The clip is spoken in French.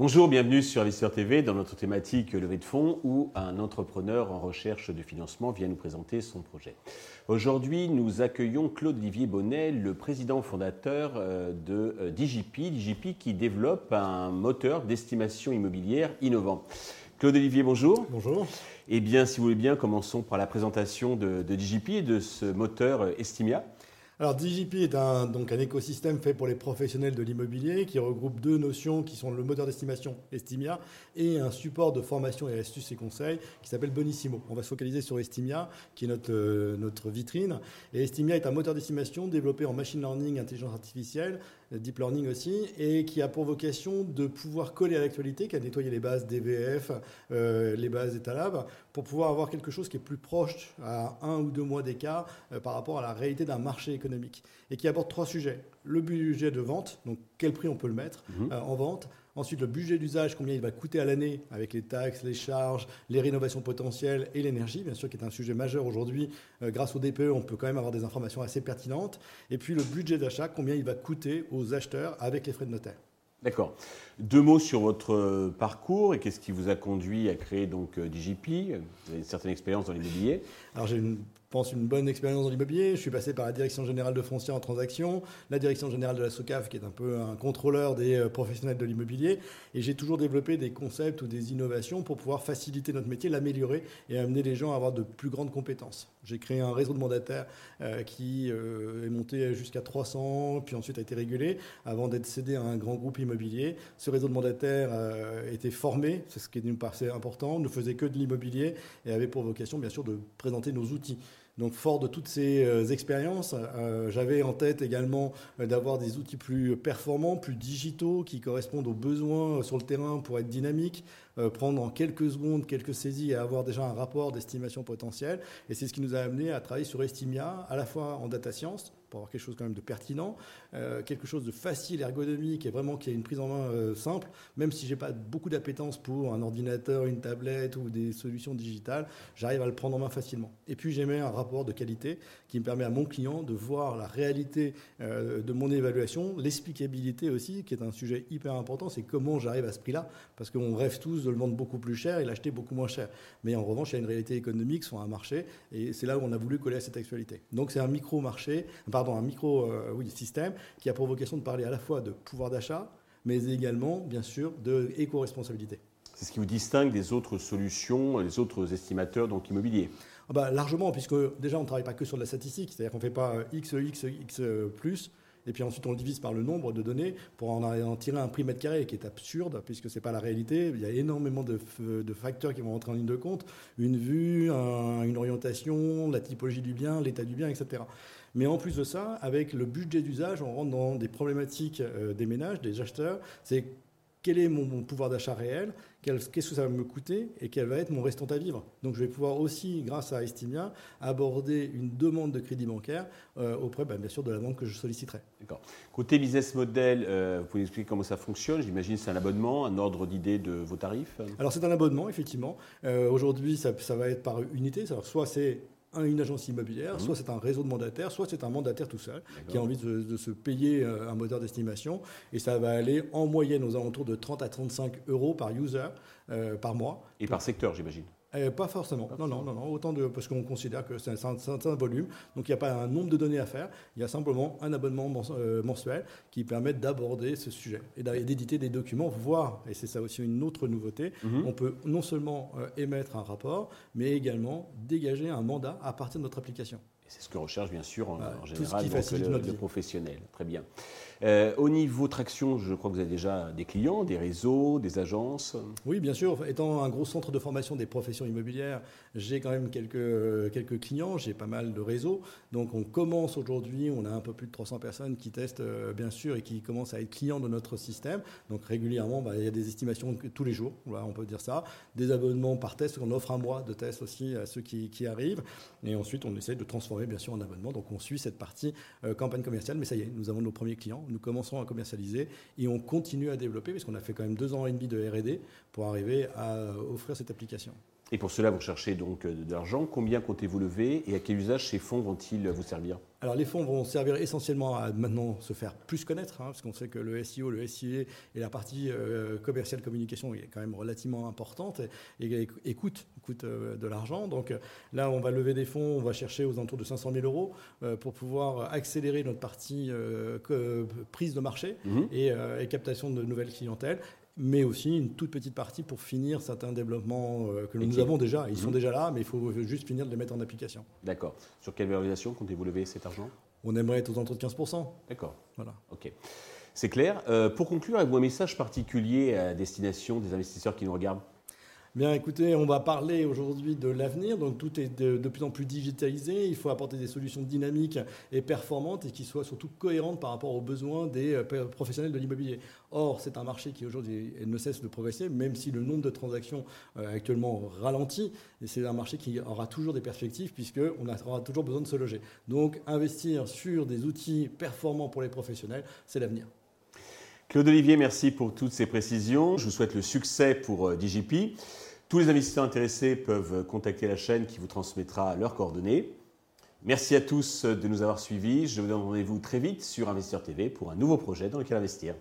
Bonjour, bienvenue sur Investisseur TV dans notre thématique levée de fonds où un entrepreneur en recherche de financement vient nous présenter son projet. Aujourd'hui, nous accueillons Claude-Olivier Bonnet, le président fondateur euh, de euh, DJP, DJP qui développe un moteur d'estimation immobilière innovant. Claude-Olivier, bonjour. Bonjour. Eh bien, si vous voulez bien, commençons par la présentation de, de DJP et de ce moteur euh, Estimia. Alors DJP est un, donc un écosystème fait pour les professionnels de l'immobilier qui regroupe deux notions qui sont le moteur d'estimation Estimia et un support de formation et astuces et conseils qui s'appelle Bonissimo. On va se focaliser sur Estimia qui est notre, euh, notre vitrine. Et Estimia est un moteur d'estimation développé en machine learning, intelligence artificielle, deep learning aussi, et qui a pour vocation de pouvoir coller à l'actualité, qui a nettoyé les bases DVF, euh, les bases Etalab, pour pouvoir avoir quelque chose qui est plus proche à un ou deux mois d'écart euh, par rapport à la réalité d'un marché économique. Et qui aborde trois sujets. Le budget de vente, donc quel prix on peut le mettre Mhm. euh, en vente. Ensuite, le budget d'usage, combien il va coûter à l'année avec les taxes, les charges, les rénovations potentielles et l'énergie, bien sûr, qui est un sujet majeur aujourd'hui. Euh, grâce au DPE, on peut quand même avoir des informations assez pertinentes. Et puis le budget d'achat, combien il va coûter aux acheteurs avec les frais de notaire. D'accord. Deux mots sur votre euh, parcours et qu'est-ce qui vous a conduit à créer donc euh, DJP. Vous avez une certaine expérience dans l'immobilier. Alors j'ai une je pense une bonne expérience dans l'immobilier. Je suis passé par la direction générale de foncier en transaction, la direction générale de la SOCAF, qui est un peu un contrôleur des euh, professionnels de l'immobilier. Et j'ai toujours développé des concepts ou des innovations pour pouvoir faciliter notre métier, l'améliorer et amener les gens à avoir de plus grandes compétences. J'ai créé un réseau de mandataires euh, qui euh, est monté jusqu'à 300, puis ensuite a été régulé avant d'être cédé à un grand groupe immobilier. Ce réseau de mandataires était formé, c'est ce qui nous paraissait important, ne faisait que de l'immobilier et avait pour vocation, bien sûr, de présenter nos outils. Donc, fort de toutes ces euh, expériences, euh, j'avais en tête également euh, d'avoir des outils plus performants, plus digitaux, qui correspondent aux besoins sur le terrain pour être dynamiques, prendre en quelques secondes quelques saisies et avoir déjà un rapport d'estimation potentielle. Et c'est ce qui nous a amené à travailler sur Estimia, à la fois en data science, pour avoir quelque chose quand même de pertinent, euh, quelque chose de facile, ergonomique et vraiment qui a une prise en main euh, simple, même si j'ai pas beaucoup d'appétence pour un ordinateur, une tablette ou des solutions digitales, j'arrive à le prendre en main facilement. Et puis j'ai mis un rapport de qualité qui me permet à mon client de voir la réalité euh, de mon évaluation, l'explicabilité aussi, qui est un sujet hyper important, c'est comment j'arrive à ce prix-là, parce qu'on rêve tous de le vendre beaucoup plus cher et l'acheter beaucoup moins cher. Mais en revanche, il y a une réalité économique sur un marché, et c'est là où on a voulu coller à cette actualité. Donc c'est un micro-marché, pardon, un micro euh, oui, qui a pour vocation de parler à la fois de pouvoir d'achat, mais également, bien sûr, de éco-responsabilité. C'est ce qui vous distingue des autres solutions, des autres estimateurs donc immobiliers. Ah bah, largement, puisque déjà on ne travaille pas que sur de la statistique, c'est-à-dire qu'on ne fait pas euh, X, X, X plus, et puis ensuite on le divise par le nombre de données pour en, tirer un prix mètre carré qui est absurde, puisque ce n'est pas la réalité. Il y a énormément de, facteurs qui vont rentrer en ligne de compte, une vue, un, une orientation, la typologie du bien, l'état du bien, etc. Mais en plus de ça, avec le budget d'usage, on rentre dans des problématiques euh, des ménages, des acheteurs. C'est quel est mon, mon pouvoir d'achat réel, qu'est-ce que ça va me coûter et quel va être mon restant à vivre. Donc je vais pouvoir aussi, grâce à Estimia, aborder une demande de crédit bancaire euh, auprès, ben, bien sûr, de la banque que je solliciterai. D'accord. Côté business model, euh, vous pouvez expliquer comment ça fonctionne? J'imagine c'est un abonnement, un ordre d'idée de vos tarifs? Alors c'est un abonnement, effectivement. Euh, Aujourd'hui, ça, ça, va être par unité. Alors, soit c'est une agence immobilière, mmh. soit c'est un réseau de mandataires, soit c'est un mandataire tout seul qui a envie de, de, se payer euh, un moteur d'estimation. Et ça va aller en moyenne aux alentours de 30 à 35 euros par user euh, par mois. Et par secteur, j'imagine euh, pas forcément. Pas non, non, non, non, autant de parce qu'on considère que c'est un, un, volume. Donc il n'y a pas un nombre de données à faire. Il y a simplement un abonnement mensuel qui permet d'aborder ce sujet et d'éditer des documents, voire, et c'est ça aussi une autre nouveauté, mm -hmm. on peut non seulement euh, émettre un rapport, mais également dégager un mandat à partir de notre application. C'est ce que recherche bien sûr en, en tout général ce qui le, notre le professionnel. Très bien. Euh, au niveau traction, je crois que vous avez déjà des clients, des réseaux, des agences. Oui, bien sûr. Étant un gros centre de formation des professions immobilières, j'ai quand même quelques, quelques clients, j'ai pas mal de réseaux. Donc on commence aujourd'hui, on a un peu plus de 300 personnes qui testent, euh, bien sûr, et qui commencent à être clients de notre système. Donc régulièrement, bah, il y a des estimations tous les jours, on peut dire ça. Des abonnements par test, on offre un mois de test aussi à ceux qui, arrivent. Et ensuite, on essaie de transformer, bien sûr, en abonnement. Donc on suit cette partie euh, campagne commerciale. Mais ça y est, nous avons nos premiers clients. Nous commençons à commercialiser et on continue à développer, puisqu'on a fait quand même deux ans et demi de R&D pour arriver à offrir cette application. Et pour cela, vous cherchez donc euh, de l'argent. Combien comptez-vous lever et à quel usage ces fonds vont-ils vous servir? Alors les fonds vont servir essentiellement à maintenant se faire plus connaître, hein, parce qu'on sait que le SEO, le SIA et la partie euh, commerciale communication est quand même relativement importante et, et, coûte, euh, de l'argent. Donc là, on va lever des fonds, on va chercher aux alentours de 500 000 euros pour pouvoir accélérer notre partie prise de marché mhm. et, et, captation de nouvelles clientèles mais aussi une toute petite partie pour finir certains développements euh, que nous avons déjà. Ils sont mhm. déjà là, mais il faut juste finir de les mettre en application. D'accord. Sur quelle valorisation comptez-vous lever cet argent? On aimerait être aux alentours de 15%. D'accord. Voilà. OK. C'est clair. Euh, pour conclure, avez-vous un message particulier à destination des investisseurs qui nous regardent? Bien, écoutez, on va parler aujourd'hui de l'avenir. Donc, tout est de, plus en plus digitalisé. Il faut apporter des solutions dynamiques et performantes et qui soient surtout cohérentes par rapport aux besoins des euh, professionnels de l'immobilier. Or, c'est un marché qui aujourd'hui ne cesse de progresser, même si le nombre de transactions euh, actuellement ralentit. Et c'est un marché qui aura toujours des perspectives puisqu'on aura toujours besoin de se loger. Donc, investir sur des outils performants pour les professionnels, c'est l'avenir. Claude Olivier, merci pour toutes ces précisions. Je vous souhaite le succès pour euh, DJP. Tous les investisseurs intéressés peuvent contacter la chaîne qui vous transmettra leurs coordonnées. Merci à tous de nous avoir suivis. Je vous donne rendez-vous très vite sur Investisseur TV pour un nouveau projet dans lequel investir.